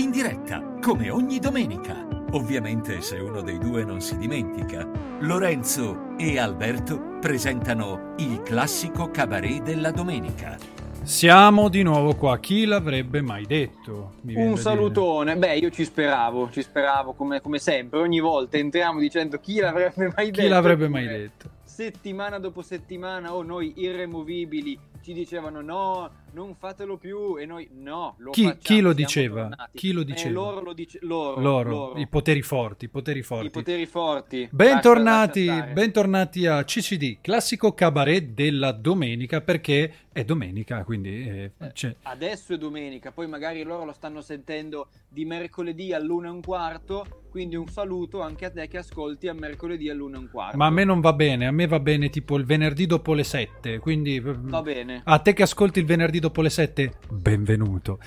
in diretta, come ogni domenica. Ovviamente se uno dei due non si dimentica. Lorenzo e Alberto presentano il classico cabaret della domenica. Siamo di nuovo qua, chi l'avrebbe mai detto? Un salutone, beh io ci speravo, ci speravo come, come sempre, ogni volta entriamo dicendo chi l'avrebbe mai dire. detto. Chi l'avrebbe mai detto? Settimana dopo settimana, oh noi irremovibili, ci dicevano no, non fatelo più e noi no, lo Chi, facciamo, chi lo diceva? tornati. Chi lo Eh, diceva? loro lo dice, loro, Loro, loro. i poteri forti, i poteri forti. I poteri forti. Bentornati, Lascia- lascia bentornati a CCD, classico cabaret della domenica, perché è domenica, quindi eh, c'è- Adesso è domenica, poi magari loro lo stanno sentendo di mercoledì all'una e un quarto, quindi un saluto anche a te che ascolti a mercoledì all'una e un quarto. Ma a me non va bene, a me va bene tipo il venerdì dopo le 7, quindi Va bene, a te che ascolti il venerdì dopo le 7, benvenuto.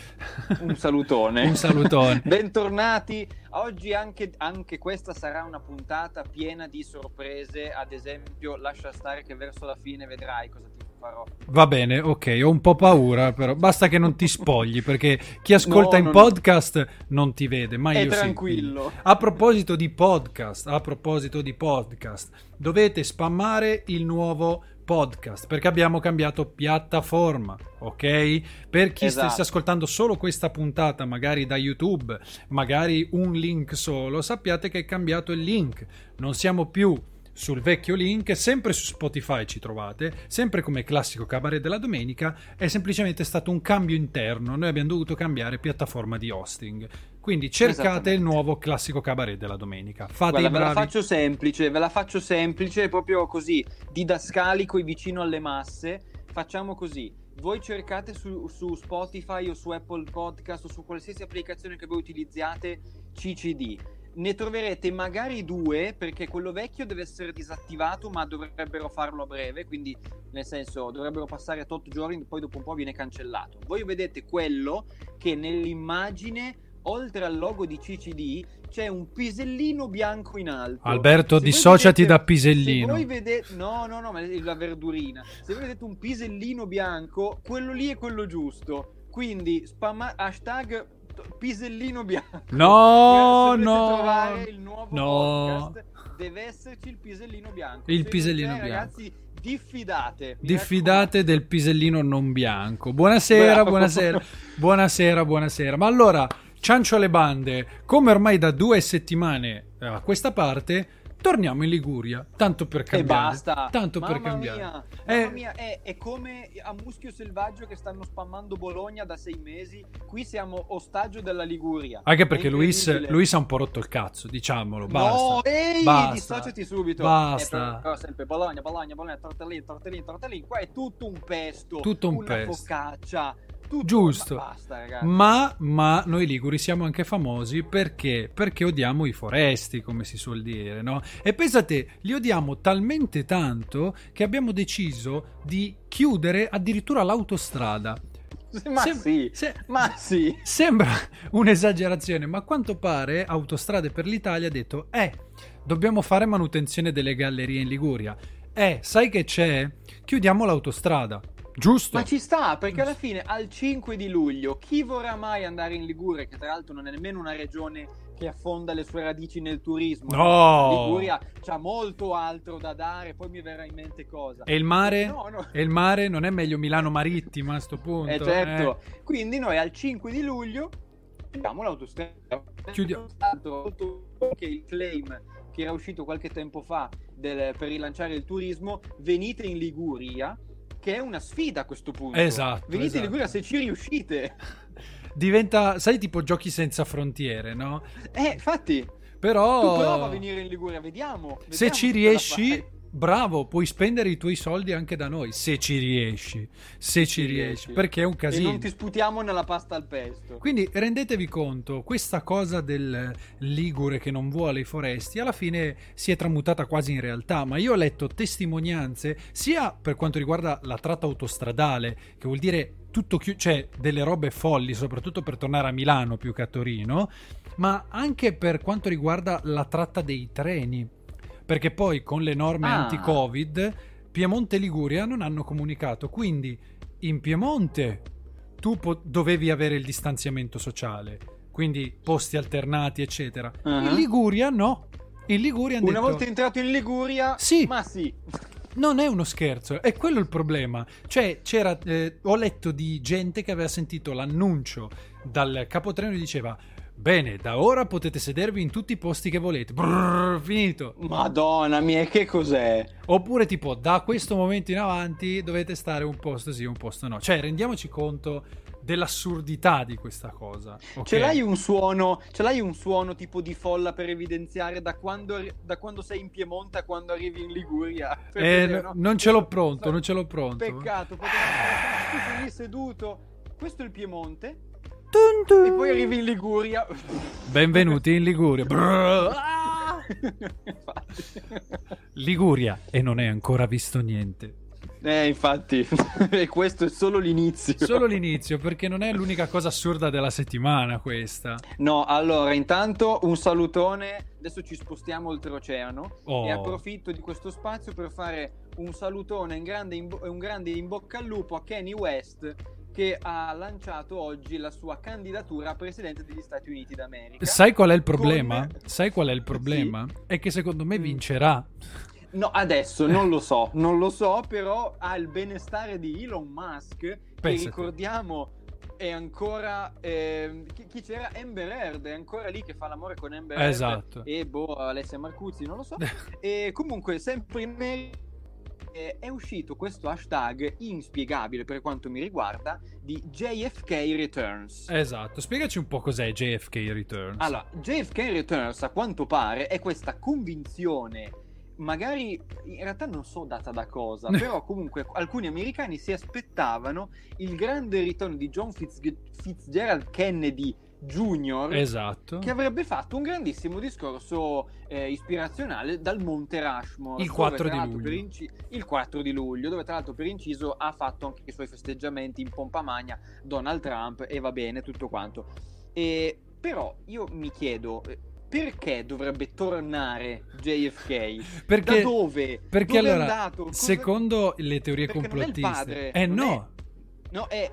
un salutone. Un salutone. Bentornati. Oggi anche, anche questa sarà una puntata piena di sorprese. Ad esempio, lascia stare che verso la fine vedrai cosa ti farò. Va bene, ok, ho un po' paura, però basta che non ti spogli, perché chi ascolta No, in no, no. podcast non ti vede, ma È io sì. tranquillo. A proposito di podcast, a proposito di podcast, dovete spammare il nuovo podcast perché abbiamo cambiato piattaforma, ok? Per chi Esatto. stesse ascoltando solo questa puntata, magari da YouTube, magari un link solo, sappiate che è cambiato il link. Non siamo più sul vecchio link, sempre su Spotify ci trovate, sempre come classico cabaret della domenica, è semplicemente stato un cambio interno, noi abbiamo dovuto cambiare piattaforma di hosting. Quindi cercate il nuovo classico cabaret della domenica. Fate Guarda, ve la faccio semplice, ve la faccio semplice, proprio così, didascalico e vicino alle masse. Facciamo così. Voi cercate su, su Spotify o su Apple Podcast o su qualsiasi applicazione che voi utilizziate CCD. Ne troverete magari due perché quello vecchio deve essere disattivato ma dovrebbero farlo a breve, quindi nel senso dovrebbero passare tot giorni poi dopo un po' viene cancellato. Voi vedete quello che nell'immagine oltre al logo di CCD c'è un pisellino bianco in alto. Alberto, Se dissociati vedete- da pisellino. Se voi vedete, no, no, no, ma è la verdurina. Se voi vedete un pisellino bianco, quello lì è quello giusto. Quindi spamma hashtag pisellino bianco. No, no, trovare il nuovo no. podcast, deve esserci il pisellino bianco. Il Se pisellino bianco. Ragazzi, diffidate. Diffidate del pisellino non bianco. Buonasera, Bravo. buonasera, buonasera, buonasera. Ma allora, ciancio alle bande, come ormai da due settimane eh, a questa parte, torniamo in Liguria. Tanto per E cambiare. basta. Tanto per Mamma cambiare. Mia, Eh, mamma mia, è, è come a Muschio Selvaggio che stanno spammando Bologna da sei mesi. Qui siamo ostaggio della Liguria. Anche È perché Luis. Luis ha un po' rotto il cazzo, diciamolo. Basta. No, ehi, Basta. dissociati subito. Basta. Però sempre Bologna, Bologna, Bologna, tortellini, tortellini, tortellini. Qua è tutto un pesto. Tutto un una pesto. focaccia. Tutto... Giusto. Ma basta. Ma, ma noi liguri siamo anche famosi perché? Perché odiamo i foresti, come si suol dire, no? E pensate, li odiamo talmente tanto che abbiamo deciso di chiudere addirittura l'autostrada. Ma Sem- sì, se- ma sì. Sembra un'esagerazione, ma a quanto pare Autostrade per l'Italia ha detto: Eh, dobbiamo fare manutenzione delle gallerie in Liguria. Eh, sai che c'è? Chiudiamo l'autostrada. Giusto? Ma ci sta, perché alla fine al 5 di luglio chi vorrà mai andare in Liguria, che tra l'altro non è nemmeno una regione che affonda le sue radici nel turismo. No! La Liguria c'ha molto altro da dare, poi mi verrà in mente cosa. E il mare? No, no. E il mare non è meglio Milano Marittima a sto punto? Eh certo, quindi noi al 5 di luglio chiudiamo l'autostrada. Chiudiamo. Che il claim che era uscito qualche tempo fa del- per rilanciare il turismo, venite in Liguria, che è una sfida a questo punto. Esatto, Venite esatto. in Liguria se ci riuscite. Diventa, sai, tipo giochi senza frontiere, no? Eh, infatti, Però... tu prova a venire in Liguria, vediamo. Se vediamo ci se la riesci. Bravo, puoi spendere i tuoi soldi anche da noi. Se ci riesci, se ci riesci, perché è un E casino. non ti sputiamo nella pasta al pesto. Quindi rendetevi conto, questa cosa del Ligure che non vuole i foresti alla fine si è tramutata quasi in realtà, ma io ho letto testimonianze sia per quanto riguarda la tratta autostradale, che vuol dire tutto chiuso, cioè delle robe folli, soprattutto per tornare a Milano più che a Torino, ma anche per quanto riguarda la tratta dei treni, perché poi con le norme Ah. anti-Covid Piemonte e Liguria non hanno comunicato, quindi in Piemonte tu po- dovevi avere il distanziamento sociale. quindi posti alternati, eccetera. Uh-huh. In Liguria no. In Liguria Una detto... volta entrato in Liguria, Sì. ma sì. Non è uno scherzo, è quello il problema. Cioè, c'era, eh, ho letto di gente che aveva sentito l'annuncio dal capotreno e diceva: Bene, da ora potete sedervi in tutti i posti che volete. Brrr, finito. Madonna mia, che cos'è? Oppure, tipo, da questo momento in avanti dovete stare un posto sì, un posto no. Cioè, rendiamoci conto dell'assurdità di questa cosa. ok? Ce l'hai un suono, ce l'hai un suono tipo di folla per evidenziare da quando, da quando sei in Piemonte a quando arrivi in Liguria? Eh, vedere, no, no? non ce l'ho pronto, non ce l'ho pronto. Peccato, sei lì seduto. Questo è il Piemonte. E poi arrivi in Liguria. Benvenuti in Liguria. Liguria e non è ancora visto niente. Eh, infatti. e questo è solo l'inizio. Solo l'inizio, perché non è l'unica cosa assurda della settimana questa. No, allora, intanto un salutone. Adesso ci spostiamo oltreoceano Oh. e approfitto di questo spazio per fare un salutone in grande in, bo- un grande in bocca al lupo a Kanye West che ha lanciato oggi la sua candidatura a presidente degli Stati Uniti d'America. Sai qual è il problema? Con- Sai qual è il problema? È che secondo me Mm. vincerà. No, adesso non lo so, non lo so, però ha il benestare di Elon Musk, che Pensate. ricordiamo è ancora... ehm, chi, chi c'era? Amber Heard, è ancora lì che fa l'amore con Amber Heard. Esatto. E boh, Alessia Marcuzzi, non lo so. e comunque, sempre in merito... eh, È uscito questo hashtag inspiegabile per quanto mi riguarda di JFK Returns. Esatto. Spiegaci un po' cos'è JFK Returns. Allora, JFK Returns a quanto pare è questa convinzione, magari in realtà non so data da cosa, però comunque alcuni americani si aspettavano il grande ritorno di John Fitz- Fitzgerald Kennedy Jr. Esatto. Che avrebbe fatto un grandissimo discorso eh, ispirazionale dal Monte Rushmore. Il dove, 4 tra di luglio. inci- il 4 di luglio, dove tra l'altro per inciso ha fatto anche i suoi festeggiamenti in pompa magna Donald Trump e va bene tutto quanto. E, però io mi chiedo eh, perché dovrebbe tornare JFK? Perché, da dove? perché Dove è allora, secondo le teorie Perché non è il complottiste, padre, eh no, No, è...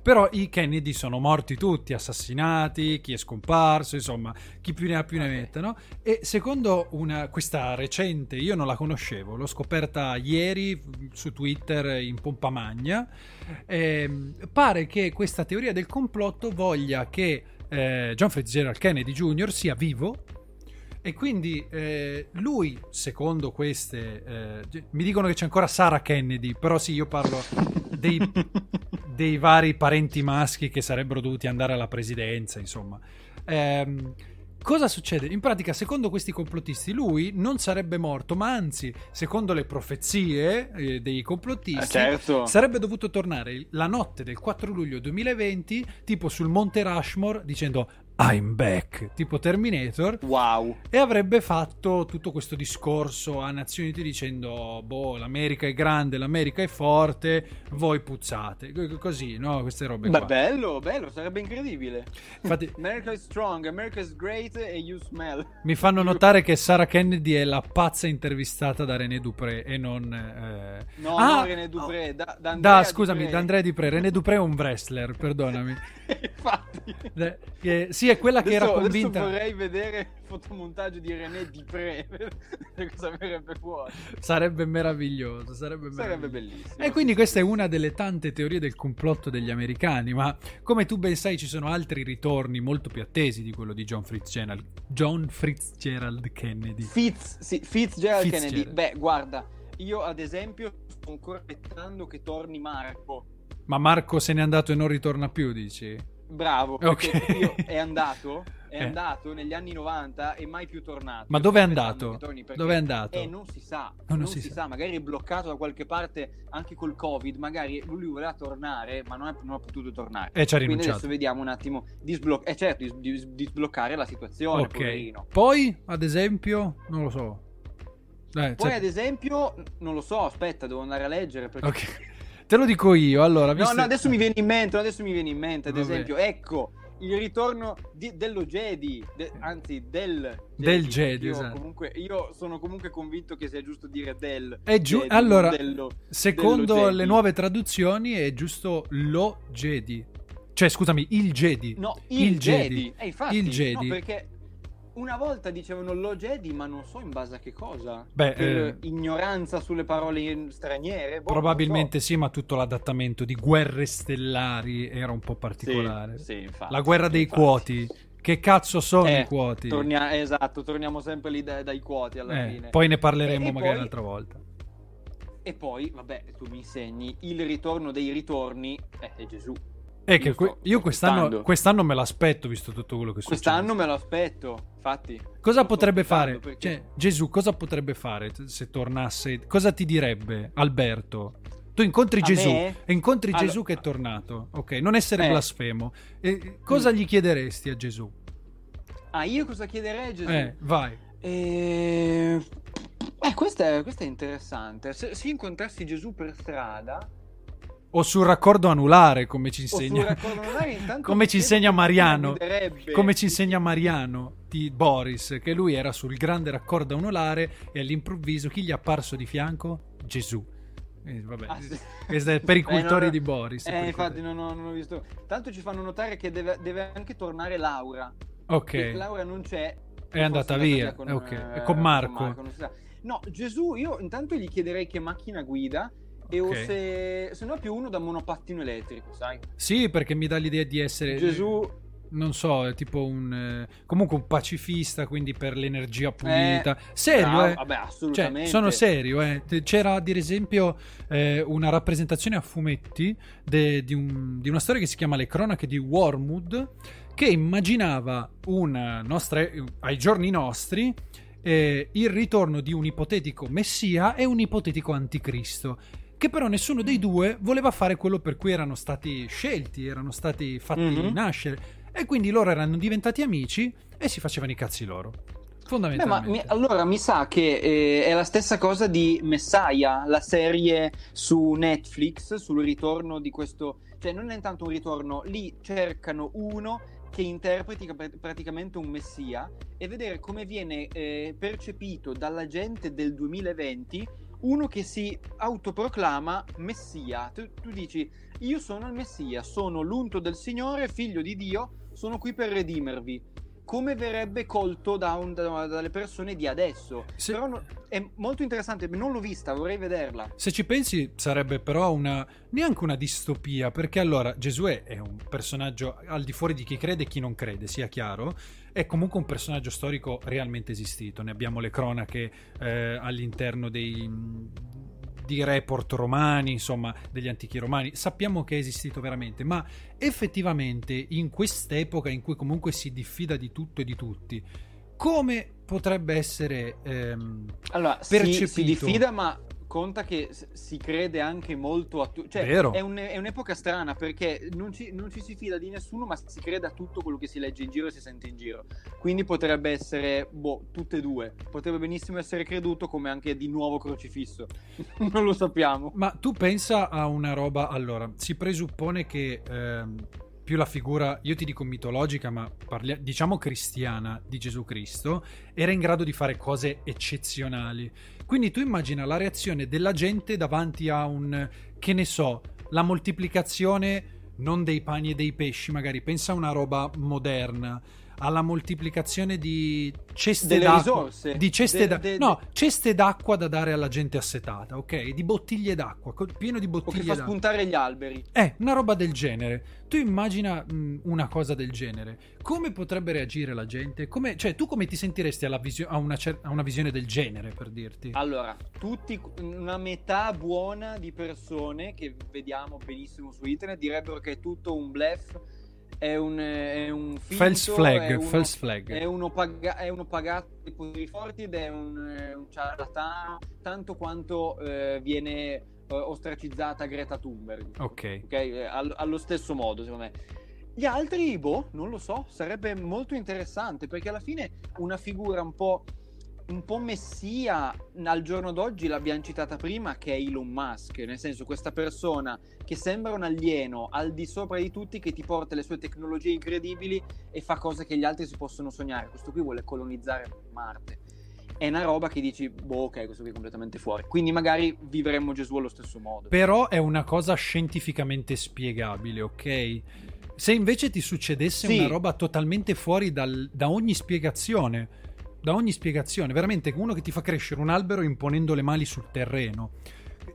Però i Kennedy sono morti tutti, assassinati, chi è scomparso, insomma, chi più ne ha più ne Vabbè. metta, no? E secondo una, questa recente, io non la conoscevo, l'ho scoperta ieri su Twitter in pompa magna, ehm, pare che questa teoria del complotto voglia che eh, John Fitzgerald Kennedy Jr. sia vivo e quindi eh, lui, secondo queste, eh, mi dicono che c'è ancora Sarah Kennedy, però sì, io parlo dei, dei vari parenti maschi che sarebbero dovuti andare alla presidenza, insomma. Ehm, cosa succede? In pratica, secondo questi complottisti, lui non sarebbe morto, ma anzi, secondo le profezie eh, dei complottisti, Eh, certo. sarebbe dovuto tornare la notte del 4 luglio 2020, tipo sul Monte Rushmore, dicendo I'm back, tipo Terminator, Wow. e avrebbe fatto tutto questo discorso a Nazioni Unite dicendo boh l'America è grande l'America è forte voi puzzate così no queste robe Beh, qua bello, bello, sarebbe incredibile. infatti America is strong, America is great e you smell. mi fanno notare che Sarah Kennedy è la pazza intervistata da René Dupré e non eh, No, Ah, no, René Dupré, da, da da Andrea scusami Dupré. da Andrea Dupré René Dupré è un wrestler perdonami Infatti. Eh, che- sì è quella che Adesso, era adesso convinta vorrei vedere il fotomontaggio di René Dupré, vedere cosa verrebbe fuori. sarebbe meraviglioso sarebbe, Sarebbe meraviglioso. bellissimo. E quindi questa è una delle tante teorie del complotto degli americani, ma come tu ben sai ci sono altri ritorni molto più attesi di quello di John Fitzgerald, John Fitzgerald Kennedy. Fitz, sì, Fitzgerald Fitzgerald. Kennedy. Beh, guarda, io ad esempio sto ancora aspettando che torni Marco. Ma Marco se n'è andato e non ritorna più, dici? Bravo, perché Ok. io- è andato, è Eh. andato negli anni 90 e mai più tornato. Ma dove è andato? Dove è andato? Eh, non si sa, non non, si si, sa. sa. magari è bloccato da qualche parte anche col Covid, magari lui voleva tornare, ma non, è- non ha potuto tornare. E ci ha Quindi rinunciato. adesso vediamo un attimo di, sblo- eh, certo, di, di- di sbloccare la situazione, Ok. poverino. Poi, ad esempio, non lo so. Eh, Poi, cioè- ad esempio, non lo so, aspetta, devo andare a leggere perché... Ok. Te lo dico io, allora. No, visto- no, adesso mi viene in mente, adesso mi viene in mente, ad Vabbè. esempio, ecco, il ritorno di- dello Jedi, de- anzi del Del Jedi, Io, esatto. comunque, io sono comunque convinto che sia giusto dire del È giu- Jedi, allora, dello- Secondo dello le Jedi. nuove traduzioni è giusto lo Jedi. Cioè, scusami, il Jedi. No, il, Il Jedi. Jedi. Eh, infatti, Il Jedi. No, perché una volta dicevano lo Jedi, ma non so in base a che cosa. Beh, per eh, ignoranza sulle parole straniere. boh, Probabilmente non sì, ma tutto l'adattamento di Guerre Stellari era un po' so. particolare. Sì, sì, infatti, La guerra dei infatti. quoti. Che cazzo sono Eh, i quoti? tornia- esatto, torniamo sempre lì dai, dai quoti alla Eh, fine. poi ne parleremo E- e magari poi- un'altra volta. E poi, vabbè, tu mi insegni il ritorno dei ritorni eh, è Gesù. E che Io que- io quest'anno, quest'anno me l'aspetto visto tutto quello che succede. Quest'anno me lo aspetto, infatti. Cosa potrebbe fare? perché- Cioè, Gesù cosa potrebbe fare se tornasse? Cosa ti direbbe Alberto? Tu incontri A Gesù, me? e incontri Allora- Gesù che è tornato. Ok, non essere Eh. blasfemo. E cosa gli chiederesti a Gesù? Ah, io cosa chiederei a Gesù? Eh, vai. Eh, eh, questo è, questo è interessante. Se, se incontrassi Gesù per strada, O sul raccordo anulare, come ci insegna. anulare, come ci insegna Mariano. Come ci insegna Mariano di Boris, che lui era sul grande raccordo anulare e all'improvviso chi gli è apparso di fianco? Gesù. Eh, vabbè, Ah, sì. questo è per i Eh, cultori no. di Boris. Eh, infatti non ho, non ho visto. Tanto ci fanno notare che deve, deve anche tornare Laura. Ok. Laura non c'è. È andata via, con, ok. eh, con Marco. si sa. No, Gesù, io intanto gli chiederei che macchina guida e o se, se no è più uno da monopattino elettrico, sai? Sì, perché mi dà l'idea di essere... Gesù Non so, è tipo un... eh, comunque un pacifista, quindi per l'energia pulita. Eh, serio, bravo, eh? vabbè, Cioè, assolutamente. sono serio, eh. C'era ad esempio eh, una rappresentazione a fumetti de- di, un- di una storia che si chiama Le cronache di Wormwood, che immaginava una nostra, ai giorni nostri eh, il ritorno di un ipotetico messia e un ipotetico anticristo. Che però nessuno dei due voleva fare quello per cui erano stati scelti, erano stati fatti Mhm. nascere. E quindi loro erano diventati amici e si facevano i cazzi loro. Beh, ma Fondamentalmente. mi- allora mi sa che eh, è la stessa cosa di Messiah, la serie su Netflix sul ritorno di questo. Cioè, non è tanto un ritorno, lì cercano uno che interpreti pr- praticamente un messia e vedere come viene eh, percepito dalla gente del 2020 uno che si autoproclama messia. Tu, tu dici, io sono il messia, sono l'unto del Signore, figlio di Dio, sono qui per redimervi. Come verrebbe colto da un- da- dalle persone di adesso? Se- Però no- è molto interessante, non l'ho vista, vorrei vederla. Se ci pensi sarebbe però una neanche una distopia, perché allora Gesù è un personaggio al di fuori di chi crede e chi non crede, sia chiaro, è comunque un personaggio storico realmente esistito. Ne abbiamo le cronache eh, all'interno dei di report romani, insomma, degli antichi romani. Sappiamo che è esistito veramente, ma effettivamente in quest'epoca in cui comunque si diffida di tutto e di tutti, come potrebbe essere ehm, Allora, si, Percepito. si diffida, ma conta che si crede anche molto a tutto. Cioè, Vero. È, un- è un'epoca strana perché non ci, non ci si fida di nessuno, ma si crede a tutto quello che si legge in giro e si sente in giro. Quindi potrebbe essere, boh, tutte e due. Potrebbe benissimo essere creduto come anche di nuovo crocifisso. non lo sappiamo. Ma tu pensa a una roba, allora, si presuppone che ehm, più la figura, io ti dico mitologica, ma parlia- diciamo cristiana di Gesù Cristo, era in grado di fare cose eccezionali. Quindi tu immagina la reazione della gente davanti a un, che ne so, la moltiplicazione non dei pani e dei pesci, magari pensa a una roba moderna, alla moltiplicazione di ceste Delle d'acqua, risorse. di ceste De- da- de- no, ceste d'acqua da dare alla gente assetata, ok? Di bottiglie d'acqua, pieno di O che bottiglie fa d'acqua. spuntare gli alberi. Eh, una roba del genere. Tu immagina mh, una cosa del genere. Come potrebbe reagire la gente? Come- cioè, tu come ti sentiresti alla visio- a, una cer- a una visione del genere, per dirti? Allora, tutti, una metà buona di persone che vediamo benissimo su internet direbbero che è tutto un bluff, è un, è un finto, false flag, è uno, false flag. È uno, paga- è uno pagato dai poteri forti ed è un, un ciarlatano, tanto quanto eh, viene eh, ostracizzata Greta Thunberg. Ok. Ok, eh, al- allo stesso modo, secondo me. Gli altri, boh, non lo so, sarebbe molto interessante perché alla fine una figura un po', un po' messia al giorno d'oggi l'abbiamo citata prima che è Elon Musk, nel senso questa persona che sembra un alieno al di sopra di tutti che ti porta le sue tecnologie incredibili e fa cose che gli altri si possono sognare. Questo qui vuole colonizzare Marte. È una roba che dici, boh, ok, questo qui è completamente fuori. Quindi magari vivremmo Gesù allo stesso modo. Però è una cosa scientificamente spiegabile, ok? Se invece ti succedesse Sì. una roba totalmente fuori dal- da ogni spiegazione, da ogni spiegazione, veramente uno che ti fa crescere un albero imponendo le mani sul terreno.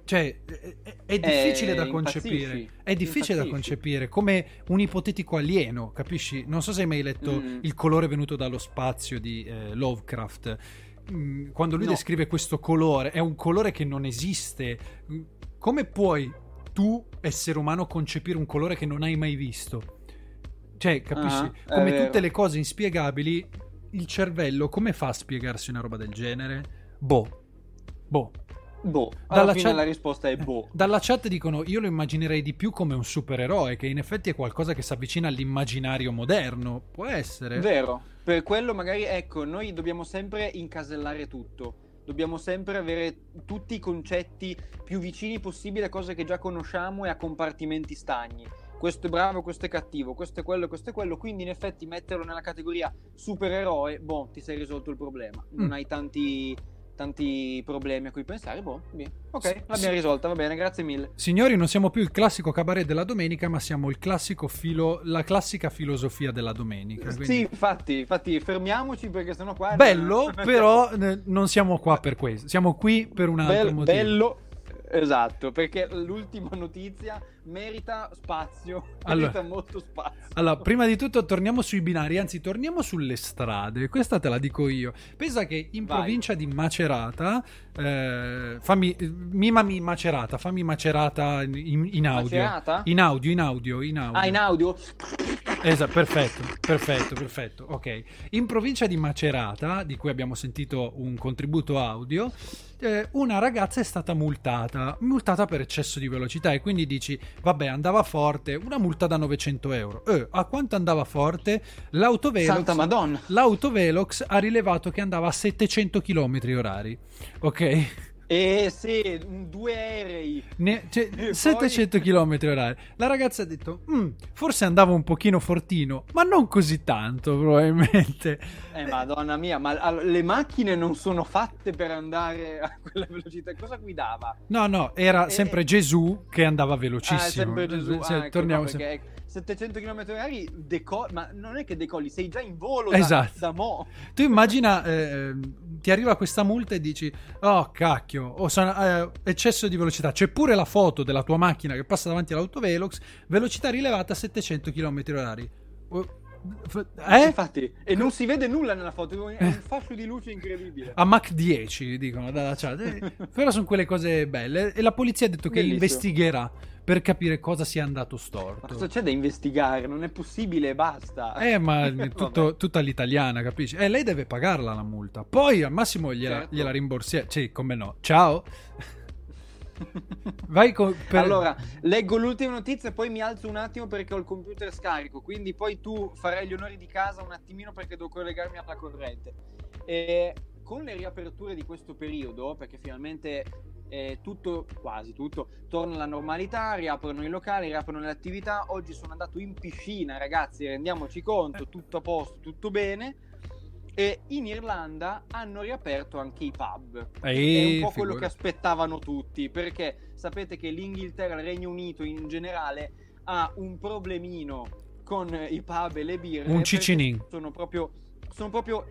Cioè, è, è- è difficile da concepire. impazzisci, È difficile da impazzisci. concepire, come un ipotetico alieno, capisci? Non so se hai mai letto Mm. Il colore venuto dallo spazio di eh, Lovecraft. Mm, Quando lui No. descrive questo colore, è un colore che non esiste. Mm, Come puoi tu, essere umano, concepire un colore che non hai mai visto? Cioè, capisci? Ah, è come tutte le cose inspiegabili, il cervello come fa a spiegarsi una roba del genere? Boh. Boh. Boh, Dalla alla fine chat- la risposta è boh. Dalla chat dicono: Io lo immaginerei di più come un supereroe, che in effetti è qualcosa che si avvicina all'immaginario moderno. Può essere. Vero, per quello magari, ecco, noi dobbiamo sempre incasellare tutto. Dobbiamo sempre avere tutti i concetti più vicini possibile a cose che già conosciamo e a compartimenti stagni. Questo è bravo, questo è cattivo, questo è quello, questo è quello. Quindi, in effetti, metterlo nella categoria supereroe, boh, ti sei risolto il problema. Non Mm. hai tanti, tanti problemi a cui pensare. Boh, via. ok, Sì, l'abbiamo risolta, va bene, grazie mille. Signori, non siamo più il classico cabaret della domenica, ma siamo il classico filo, la classica filosofia della domenica. quindi- Sì, infatti, infatti, fermiamoci perché sennò qua. Bello, però eh, non siamo qua per questo. Siamo qui per un altro Bel- motivo. bello, esatto, perché l'ultima notizia merita spazio, Allora- merita molto spazio. Allora, prima di tutto torniamo sui binari, anzi torniamo sulle strade, questa te la dico io. Pensa che in Vai. provincia di Macerata, eh, fammi, mimami Macerata, fammi Macerata in, in audio. Macerata? In audio, in audio, in audio. Ah, in audio? Esatto, perfetto, perfetto, perfetto. Ok. In provincia di Macerata, di cui abbiamo sentito un contributo audio, eh, una ragazza è stata multata, multata per eccesso di velocità e quindi dici, vabbè, andava forte, una multa da 900 euro. Eh, a quanto andava forte? L'autovelox, Santa Madonna. l'autovelox ha rilevato che andava a 700 km orari. Ok? Eh sì, due aerei. Ne- cioè, poi- 700 km orari. La ragazza ha detto: "Mm, forse andava un pochino fortino, ma non così tanto, probabilmente. Eh, madonna mia, ma le macchine non sono fatte per andare a quella velocità. Cosa guidava? No, no, era Eh, sempre Gesù che andava velocissimo. Ah, sempre Gesù. Se- Ah, ecco, torniamo no, sem- perché 700 km orari decolli, ma non è che decolli, sei già in volo da, Esatto. da mo'. Tu immagina, eh, ti arriva questa multa e dici: Oh, cacchio, oh, sono- eh, eccesso di velocità. C'è pure la foto della tua macchina che passa davanti all'autovelox, velocità rilevata a 700 km orari. Oh, f- Eh? Infatti, e non si vede nulla nella foto, è un fascio di luce incredibile. A Mach 10 dicono dalla chat. Eh, Però sono quelle cose belle. E la polizia ha detto che Bellissimo. investigherà per capire cosa sia andato Ma storto. cosa c'è da investigare? Non è possibile, basta. Eh, ma tutto, tutta all'italiana, capisci? E lei deve pagarla la multa. Poi al massimo gliela, Certo. gliela rimborsiamo. Sì, come no. Ciao. Vai con, per- Allora, leggo l'ultima notizia e poi mi alzo un attimo perché ho il computer scarico, quindi poi tu farai gli onori di casa un attimino perché devo collegarmi alla corrente. E con le riaperture di questo periodo, perché finalmente eh, tutto, quasi tutto, torna alla normalità, riaprono i locali, riaprono le attività. Oggi sono andato in piscina, ragazzi, rendiamoci conto, tutto a posto, tutto bene. E in Irlanda hanno riaperto anche i pub. Eh, è un po' quello figura- che aspettavano tutti, perché sapete che l'Inghilterra, il Regno Unito in generale, ha un problemino con i pub e le birre. Un perché cicinin. Sono proprio, sono proprio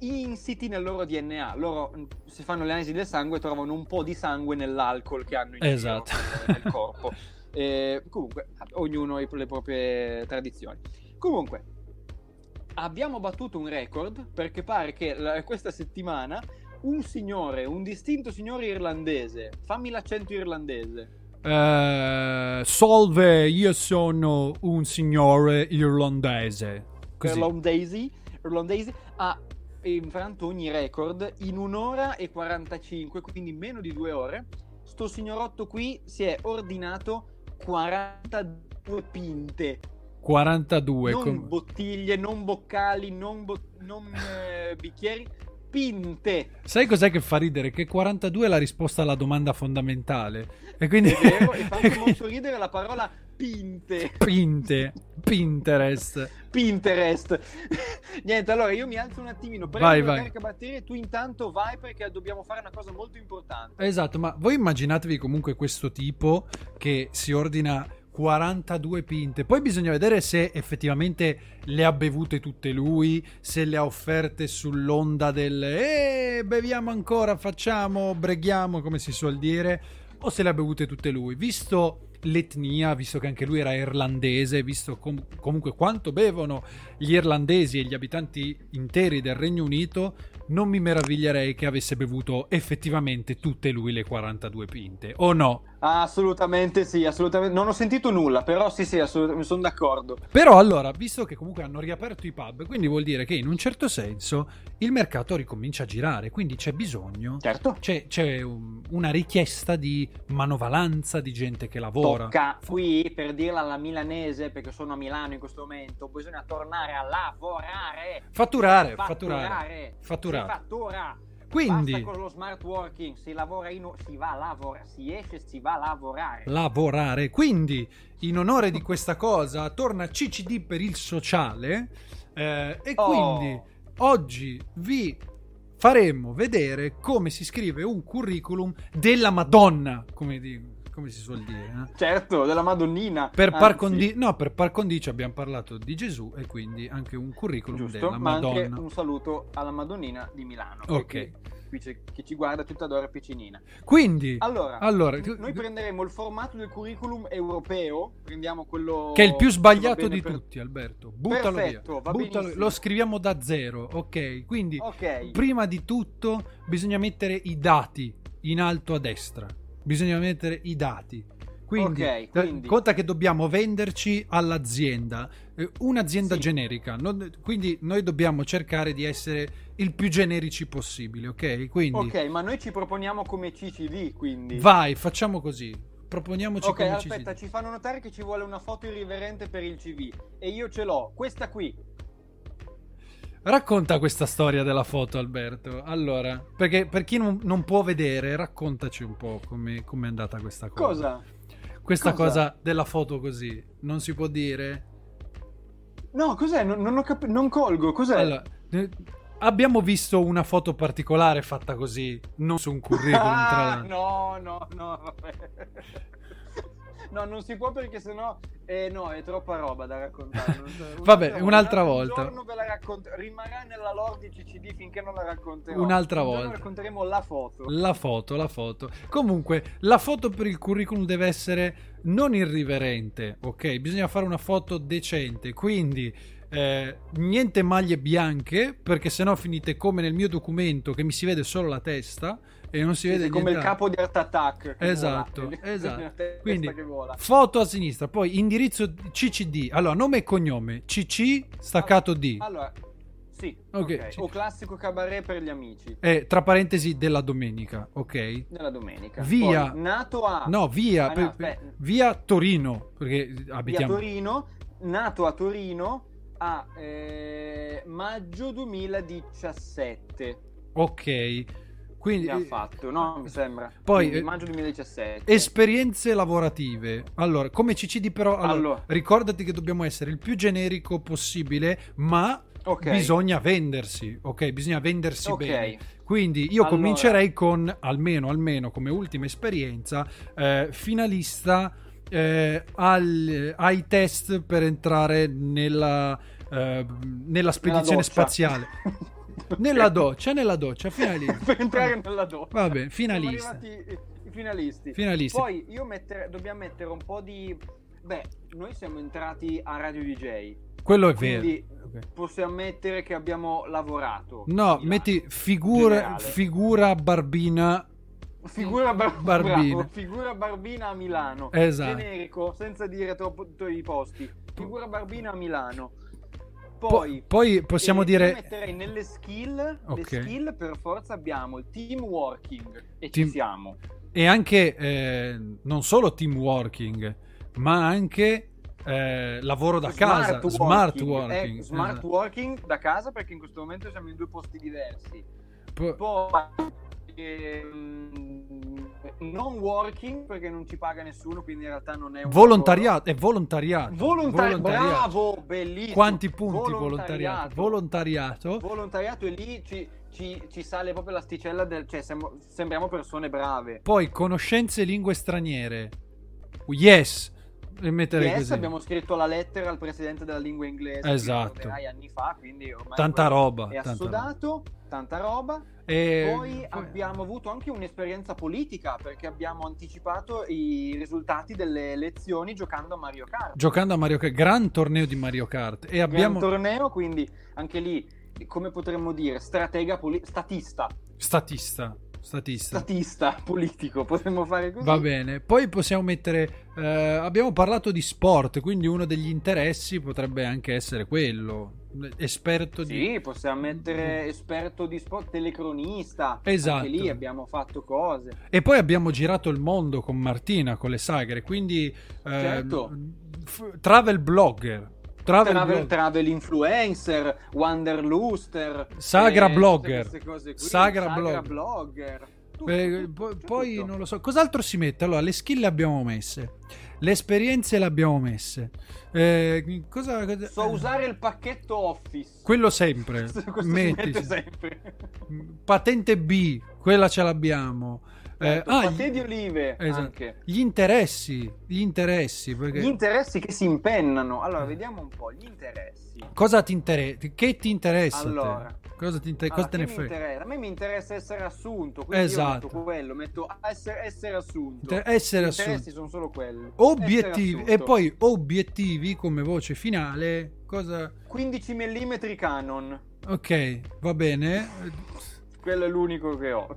insiti nel loro DNA. Loro, mh, se fanno le analisi del sangue, trovano un po' di sangue nell'alcol che hanno in Esatto. nel corpo. Eh, comunque, ognuno ha le proprie tradizioni. Comunque, abbiamo battuto un record perché pare che la- questa settimana un signore, un distinto signore irlandese, fammi l'accento irlandese. Eh, salve, io sono un signore irlandese. Irlandesi, irlandesi ha infranto ogni record in un'ora e 45, quindi meno di due ore. Sto signorotto qui si è ordinato 42 pinte. 42. non com- bottiglie, non boccali, non, bo- non, eh, bicchieri, pinte. Sai cos'è che fa ridere? Che 42 è la risposta alla domanda fondamentale. E quindi... È vero, e fa anche molto ridere la parola pinte. Pinte. Pinterest. Pinterest. Niente, allora io mi alzo un attimino, prendo Vai, la vai. caricabatterie, tu intanto vai perché dobbiamo fare una cosa molto importante. Esatto, ma voi immaginatevi comunque questo tipo che si ordina 42 pinte. Poi bisogna vedere se effettivamente le ha bevute tutte lui, se le ha offerte sull'onda del eh, beviamo ancora, facciamo, breghiamo, come si suol dire, o se le ha bevute tutte lui. Visto l'etnia, visto che anche lui era irlandese, visto com- comunque quanto bevono gli irlandesi e gli abitanti interi del Regno Unito, non mi meraviglierei che avesse bevuto effettivamente tutte lui le 42 pinte, o no? Assolutamente sì, assolutamente. Non ho sentito nulla, però sì, sì, assolutamente, sono d'accordo. Però allora, visto che comunque hanno riaperto i pub, quindi vuol dire che in un certo senso il mercato ricomincia a girare, quindi c'è bisogno, Certo. c'è, c'è un- una richiesta di manovalanza, di gente che lavora. Tocca qui, per dirla alla milanese, perché sono a Milano in questo momento, bisogna tornare a lavorare. Fatturare, Fatturare. fatturare, fatturare. Si fattura. Quindi Basta con lo smart working, si lavora in... si va a lavorare, si esce, si va a lavorare. lavorare. Quindi, in onore di questa cosa, torna CCD per il sociale. eh, e Oh. quindi oggi vi faremo vedere come si scrive un curriculum della Madonna, come, di- come si suol dire. eh. Certo, della Madonnina. Per par, Anzi, condi- no, per par condicio abbiamo parlato di Gesù e quindi anche un curriculum Giusto, della ma anche Madonna. un saluto alla Madonnina di Milano. Ok. che Qui c'è chi ci guarda tutta d'ora piccinina. Quindi, Allora, allora, noi prenderemo il formato del curriculum europeo, prendiamo quello che è il più che sbagliato di per- tutti, Alberto. Buttalo Perfetto, via. Buttalo-. Lo scriviamo da zero, ok? Quindi, Ok. prima di tutto, bisogna mettere i dati in alto a destra. Bisogna mettere i dati. Quindi, Ok, eh, quindi- conta che dobbiamo venderci all'azienda, eh, un'azienda Sì. generica. non- quindi, noi dobbiamo cercare di essere il più generici possibile, ok? Quindi, Ok, ma noi ci proponiamo come CCD, quindi. vai, facciamo così. Proponiamoci Ok, come aspetta, ci ci fanno notare che ci vuole una foto irriverente per il CV. E io ce l'ho, questa qui. Racconta questa storia della foto, Alberto. Allora, perché per chi non, non può vedere, raccontaci un po' come è andata questa cosa. Cosa? Questa cosa? cosa della foto così, non si può dire? No, cos'è? Non, non cap- non colgo, cos'è? Allora, abbiamo visto una foto particolare fatta così, non su un curriculum, tra Ah, l'altro. no, no, no, vabbè. No, non si può perché sennò eh, no, è troppa roba da raccontare. So, Vabbè, un'altra un volta. giorno ve la raccont- rimarrà nella lore di CCD finché non la racconterò. Un'altra Un giorno volta. racconteremo la foto. La foto, la foto. Comunque, la foto per il curriculum deve essere non irriverente, ok? Bisogna fare una foto decente, quindi eh, niente maglie bianche, perché sennò finite come nel mio documento che mi si vede solo la testa e non si vede come il capo di Art Attack. Esatto, vola. esatto. Quindi vola. foto a sinistra, poi indirizzo CCD. Allora, nome e cognome, CC staccato D. Allora, sì, Ok, ok. sì. o classico cabaret per gli amici E tra parentesi della domenica, ok? della domenica. Via. Poi, nato a No, via, Ah, no, per- via Torino, perché via abitiamo Torino, nato a Torino a eh, maggio 2017. Ok, quindi Mi ha fatto, no? Mi sembra. Poi, eh, maggio 2017. esperienze lavorative. Allora, come CCD però, allora, Allora. ricordati che dobbiamo essere il più generico possibile, ma Ok. bisogna vendersi, ok? Bisogna vendersi Ok. bene. Quindi io Allora. comincerei con, almeno, almeno come ultima esperienza, eh, finalista eh, al- ai test per entrare nella, eh, nella spedizione doccia. spaziale. Nella doccia, nella doccia, finalista. per entrare nella doccia. Vabbè, finalista. I- finalisti. Finalisti. Poi io mettere, dobbiamo mettere un po' di... Beh, noi siamo entrati a Radio DJ. Quello è vero. Quindi possiamo mettere che abbiamo lavorato. No, metti figura, figura barbina. Figura bar- Barbina. bravo, figura Barbina a Milano. Esatto. Generico, senza dire troppo i posti. Figura Barbina a Milano. Po- Poi, poi possiamo eh, dire... Metterei nelle skill, Ok. le skill per forza abbiamo il team working e Team- ci siamo. E anche eh, non solo team working, ma anche eh, lavoro da casa, smart working. Eh, smart esatto. working da casa perché in questo momento siamo in due posti diversi. Po- Poi ehm, non working perché non ci paga nessuno, quindi in realtà non è un volontariato, è volontariato. Volontari- Volontariato. bravo, bellissimo. Quanti punti volontariato? Volontariato. Volontariato. E lì ci, ci- ci sale proprio l'asticella del... cioè siamo- sembriamo persone brave. Poi conoscenze lingue straniere. Yes. E mettere PS così. abbiamo scritto la lettera al presidente della lingua inglese. Esatto. anni fa, quindi ormai Tanta roba, È tanta assodato, tanta roba. E Poi abbiamo avuto anche un'esperienza politica perché abbiamo anticipato i risultati delle elezioni giocando a Mario Kart. giocando a Mario Kart, gran torneo di Mario Kart. E abbiamo Gran torneo, quindi anche lì, come potremmo dire, stratega poli- statista. statista. Statista. Statista politico, potremmo fare così. Va bene, poi possiamo mettere. eh, abbiamo parlato di sport, quindi uno degli interessi potrebbe anche essere quello. Esperto di. Sì, possiamo mettere esperto di sport, telecronista. Esatto. Anche lì abbiamo fatto cose. E poi abbiamo girato il mondo con Martina, con le sagre, quindi. eh, Certo. f- travel blogger. Travel, Travel, travel influencer, Wanderluster, Sagra eh, blogger. queste cose qui, Sagra Sagra blogger. blogger. Tutto, Eh, tutto, po- poi tutto. non lo so, cos'altro si mette? Allora, le skill le abbiamo messe, le esperienze le abbiamo messe. Eh, cosa, cosa- So usare il pacchetto Office. Quello sempre. Mette sempre. Patente B, quella ce l'abbiamo. Eh, Certo, ah, gli, di olive esatto. anche. gli interessi, gli interessi, perché Gli interessi che si impennano. Allora, vediamo un po' gli interessi. cosa ti interessa? Che ti interessa? a te? Allora. cosa, ti inter- Allora, cosa te ne frega? interessa? A me mi interessa essere assunto. Quindi Esatto. metto quello, metto essere, essere assunto. Inter- essere Gli assunto. interessi sono solo quelli. Obiettivi e poi obiettivi come voce finale. Cosa 15 mm Canon. Ok, va bene. Quello è l'unico che ho.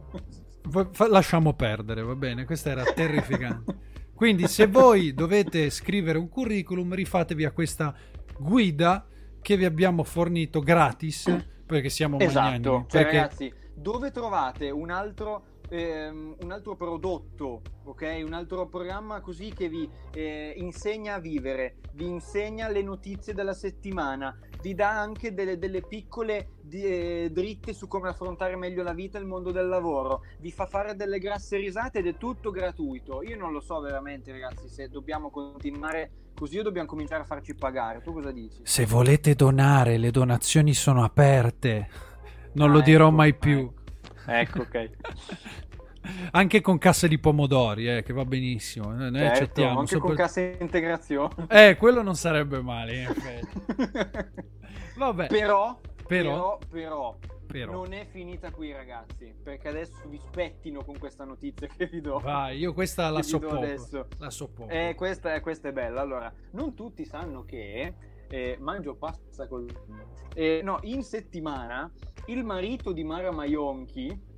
Lasciamo perdere, va bene? Questa era terrificante. Quindi, se voi dovete scrivere un curriculum, rifatevi a questa guida che vi abbiamo fornito gratis perché siamo Esatto. magnanimi. Cioè, Perché- ragazzi, dove trovate un altro, ehm, un altro prodotto, ok? Un altro programma così che vi eh, insegna a vivere, vi insegna le notizie della settimana, vi dà anche delle, delle piccole di- eh, dritte su come affrontare meglio la vita e il mondo del lavoro, vi fa fare delle grasse risate ed è tutto gratuito. Io non lo so veramente, ragazzi, se dobbiamo continuare così o dobbiamo cominciare a farci pagare. Tu cosa dici? Se volete donare, le donazioni sono aperte. Non Ah, lo dirò ecco, mai più. Ecco, ok. Anche con cassa di pomodori, eh, che va benissimo. Noi Certo, accettiamo. anche con sopra- cassa integrazione. Eh, quello non sarebbe male, in effetti. Vabbè, però, Però- però, però, non è finita qui, ragazzi. Perché adesso vi spettino con questa notizia che vi do. Vai, io questa la so poco. adesso. La so poco. Eh, questa, è- questa è bella. Allora, non tutti sanno che eh, Mangio passa col. Eh, no, in settimana il marito di Mara Maionchi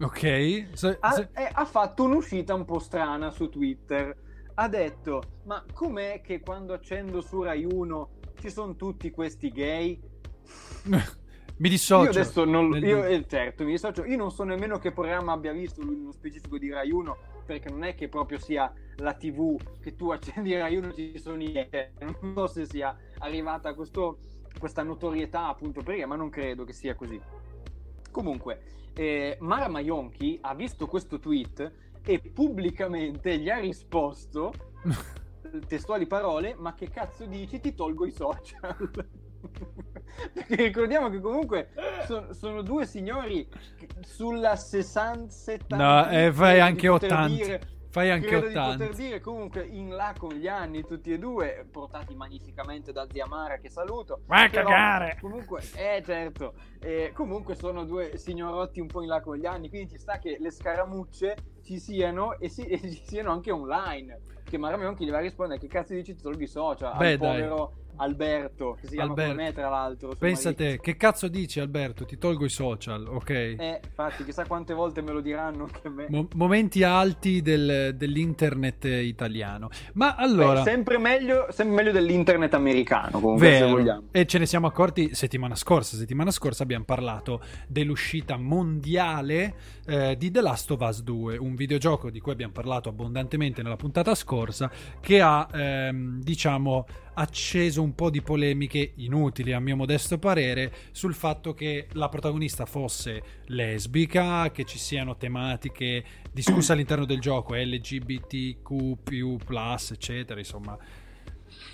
Ok. Se- ha, se- eh, ha fatto un'uscita un po' strana su Twitter. Ha detto: Ma com'è che quando accendo su Rai 1 ci sono tutti questi gay? Mi dissocio. Io adesso non nel io, eh, certo, mi dissocio. Io non so nemmeno che programma abbia visto lui nello specifico di Rai 1, perché non è che proprio sia la TV che tu accendi Rai 1 ci sono i. Non so se sia arrivata questo- questa notorietà appunto perché, ma non credo che sia così. Comunque, eh, Mara Maionchi ha visto questo tweet e pubblicamente gli ha risposto testuali parole, ma che cazzo dici? Ti tolgo i social. Perché ricordiamo che comunque son- sono due signori sulla 60 70 No, eh, fai anche poter 80. dire- Fai anche credo di 80. poter dire comunque in là con gli anni tutti e due portati magnificamente da zia Mara che saluto Vai a Però, cagare! comunque eh certo eh, comunque sono due signorotti un po' in là con gli anni quindi ci sta che le scaramucce ci siano e, si- e ci siano anche online che Mara Mionchi gli va a rispondere che cazzo dici ti tolgo i social Beh, al povero Alberto che si chiama Alberto. come me tra l'altro Pensa marito. te, che cazzo dici Alberto? Ti tolgo i social, ok? eh infatti chissà quante volte me lo diranno anche a me Mo- momenti alti del- dell'internet italiano. Ma Beh, allora... sempre meglio sempre meglio dell'internet americano comunque se Vero. vogliamo E ce ne siamo accorti settimana scorsa. Settimana scorsa abbiamo parlato dell'uscita mondiale eh, di The Last of Us 2, un videogioco di cui abbiamo parlato abbondantemente nella puntata scorsa, che ha, ehm, diciamo, acceso un po' di polemiche inutili, a mio modesto parere, sul fatto che la protagonista fosse lesbica, che ci siano tematiche discusse all'interno del gioco LGBTQ, eccetera, insomma.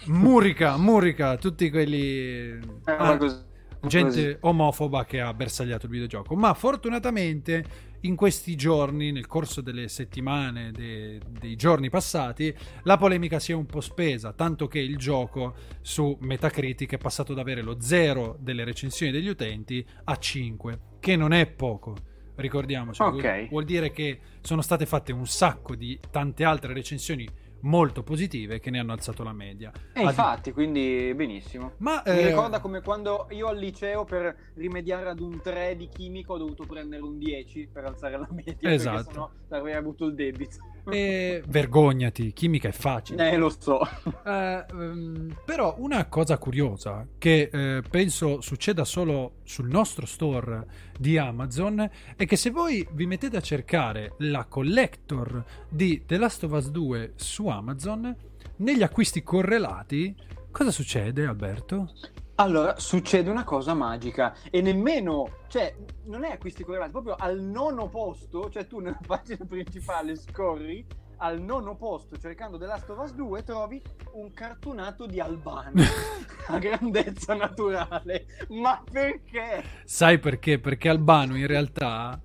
Murica, Murica, tutti quelli. Eh, Ah, gente omofoba che ha bersagliato il videogioco. Ma fortunatamente in questi giorni, nel corso delle settimane, de- dei giorni passati, la polemica si è un po' spesa, tanto che il gioco su Metacritic è passato da avere lo 0 delle recensioni degli utenti a 5, che non è poco. Ricordiamoci, Ok. vuol, vuol dire che sono state fatte un sacco di tante altre recensioni molto positive che ne hanno alzato la media. E Ad- infatti, quindi benissimo. Ma Mi eh, ricorda come quando io al liceo per rimediare ad un 3 di chimico ho dovuto prendere un 10 per alzare la media. Esatto. Perché sennò avrei avuto il debito. Eh, vergognati, chimica è facile. Eh, lo so. Eh, ehm, però una cosa curiosa che eh, penso succeda solo sul nostro store di Amazon è che se voi vi mettete a cercare la collector di The Last of Us 2 su Amazon, negli acquisti correlati, cosa succede Alberto? Allora, succede una cosa magica e nemmeno, cioè, non è acquisti correlati, proprio al nono posto, cioè tu nella pagina principale scorri, al nono posto cercando The Last of Us 2 trovi un cartonato di Albano a grandezza naturale. Ma perché? Sai perché? Perché Albano in realtà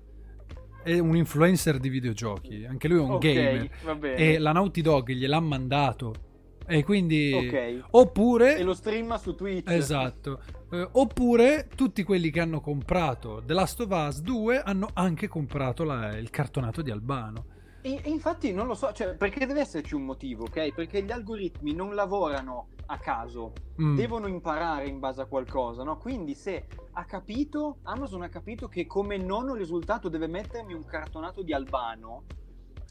è un influencer di videogiochi, anche lui è un Ok, gamer e la Naughty Dog gliel'ha mandato e quindi Ok. oppure E lo streama su Twitch. Esatto. Eh, oppure tutti quelli che hanno comprato The Last of Us 2 hanno anche comprato la- il cartonato di Albano. E, e infatti non lo so, cioè, perché deve esserci un motivo, ok? Perché gli algoritmi non lavorano a caso, Mm. devono imparare in base a qualcosa, no? Quindi se ha capito, Amazon ha capito che come nono risultato deve mettermi un cartonato di Albano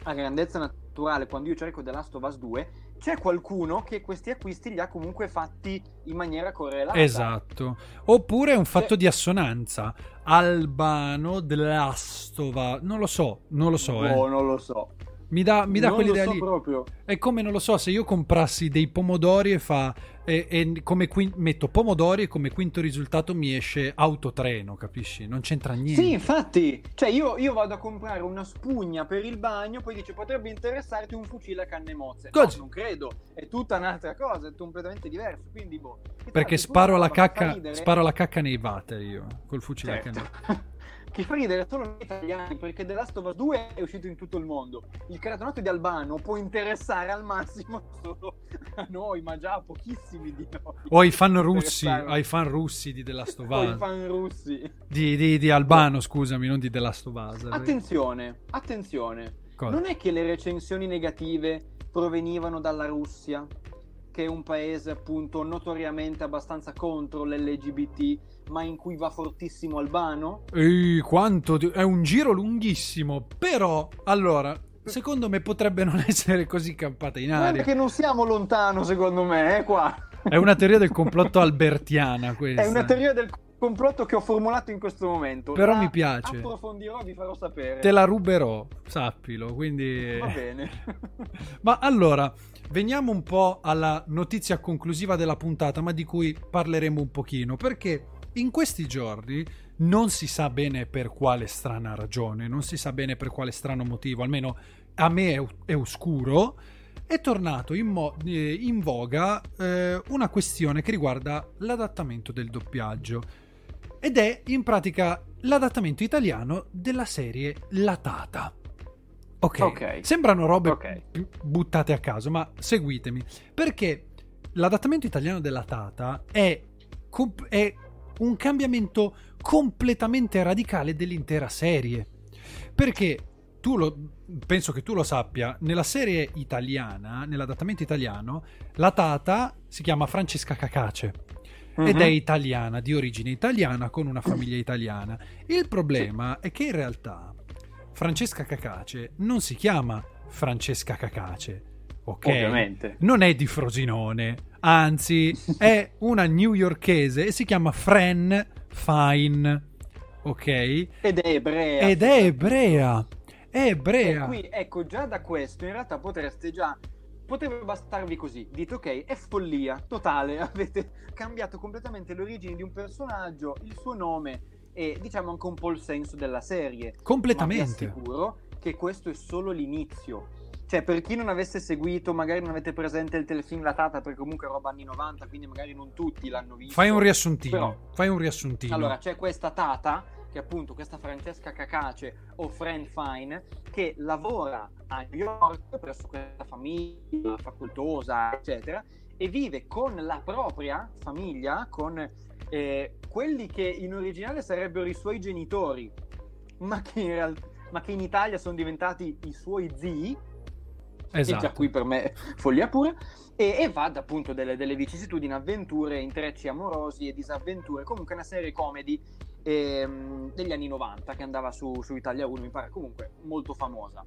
a grandezza naturale quando io cerco The Last of Us 2, c'è qualcuno che questi acquisti li ha comunque fatti in maniera correlata. Esatto. Oppure è un fatto Cioè- di assonanza. Albano Us. Non lo so, non lo so. Boh, eh. non lo so. Mi dà, mi dà non lo quell'idea so lì. proprio. È come, non lo so, se io comprassi dei pomodori e fa. E, e come quin- metto pomodori e come quinto risultato mi esce autotreno, capisci? Non c'entra niente. Sì, infatti, cioè io, io vado a comprare una spugna per il bagno, poi dice potrebbe interessarti un fucile a canne mozze. No, non credo, è tutta un'altra cosa, è completamente diverso, quindi boh. Perché sparo tu la, una roba che fa cacca, sparo la cacca nei water io, col fucile a Certo. canne. che fa ridere solo noi italiani, perché The Last of Us 2 è uscito in tutto il mondo. Il cartonato di Albano può interessare al massimo solo a noi, ma già a pochissimi di noi. O ai fan russi, ai fan russi di The Last of O i Us. fan russi. Di, di- di Albano, scusami, non di The Last of Us. Attenzione, attenzione. Cosa? Non è che le recensioni negative provenivano dalla Russia, che è un paese appunto notoriamente abbastanza contro l'LGBT, ma in cui va fortissimo Albano? Ehi, quanto di- è un giro lunghissimo, però allora, secondo me potrebbe non essere così campata in aria. che non siamo lontano, secondo me, eh, qua. È una teoria del complotto albertiana questa. È una teoria del complotto che ho formulato in questo momento. Però La mi piace. Approfondirò, vi farò sapere. Te la ruberò, sappilo, quindi Va bene. Ma allora, veniamo un po' alla notizia conclusiva della puntata, ma di cui parleremo un pochino, perché in questi giorni non si sa bene per quale strana ragione, non si sa bene per quale strano motivo, almeno a me è, è oscuro, è tornato in, mo- eh, in voga eh, una questione che riguarda l'adattamento del doppiaggio. Ed è in pratica l'adattamento italiano della serie La Tata. Ok, sembrano robe Ok. buttate a caso, ma seguitemi. Perché l'adattamento italiano della Tata è, comp- è un cambiamento completamente radicale dell'intera serie. Perché tu lo, penso che tu lo sappia, nella serie italiana, nell'adattamento italiano, la Tata si chiama Francesca Cacace ed Mhm. è italiana, di origine italiana, con una famiglia italiana. Il problema è che in realtà Francesca Cacace non si chiama Francesca Cacace, ok? Ovviamente. Non è di Frosinone, anzi è una newyorkese e si chiama Fran Fine, ok? Ed è ebrea. Ed è ebrea, è E ebrea. qui, ecco, già da questo in realtà potreste già. Potrebbe bastarvi così. Dite, ok, è follia totale. Avete cambiato completamente le origini di un personaggio, il suo nome e diciamo anche un po' il senso della serie. Ma vi Completamente. assicuro che questo è solo l'inizio. Cioè, per chi non avesse seguito, magari non avete presente il telefilm La Tata, perché comunque è roba anni 90, quindi magari non tutti l'hanno visto. Fai un riassuntino, Però- fai un riassuntino. Allora, c'è questa Tata che è appunto questa Francesca Cacace o Fran Fine, che lavora a New York presso questa famiglia facoltosa, eccetera, e vive con la propria famiglia, con eh, quelli che in originale sarebbero i suoi genitori, ma che in, real- ma che in Italia sono diventati i suoi zii, Esatto. già qui per me follia pura, e, e va appunto delle, delle vicissitudini, avventure, intrecci amorosi e disavventure, comunque una serie comedy ehm, degli anni 90 che andava su, su Italia 1, mi pare comunque molto famosa.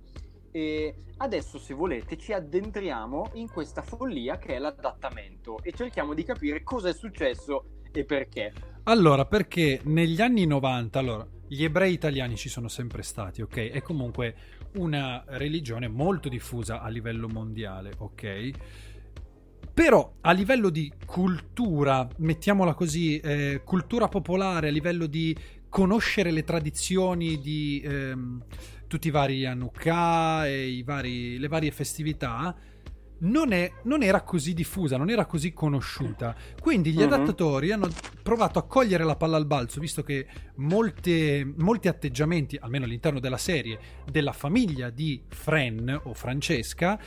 E adesso, se volete, ci addentriamo in questa follia che è l'adattamento e cerchiamo di capire cosa è successo e perché. Allora, perché negli anni 90, allora, gli ebrei italiani ci sono sempre stati, ok? È comunque una religione molto diffusa a livello mondiale, ok? Però a livello di cultura, mettiamola così, eh, cultura popolare, a livello di conoscere le tradizioni di ehm, tutti i vari Hanukkah e i vari, le varie festività, non, è, non, era così diffusa, non era così conosciuta. Quindi gli mm-hmm. adattatori hanno provato a cogliere la palla al balzo, visto che molte, molti atteggiamenti, almeno all'interno della serie, della famiglia di Fran o Francesca,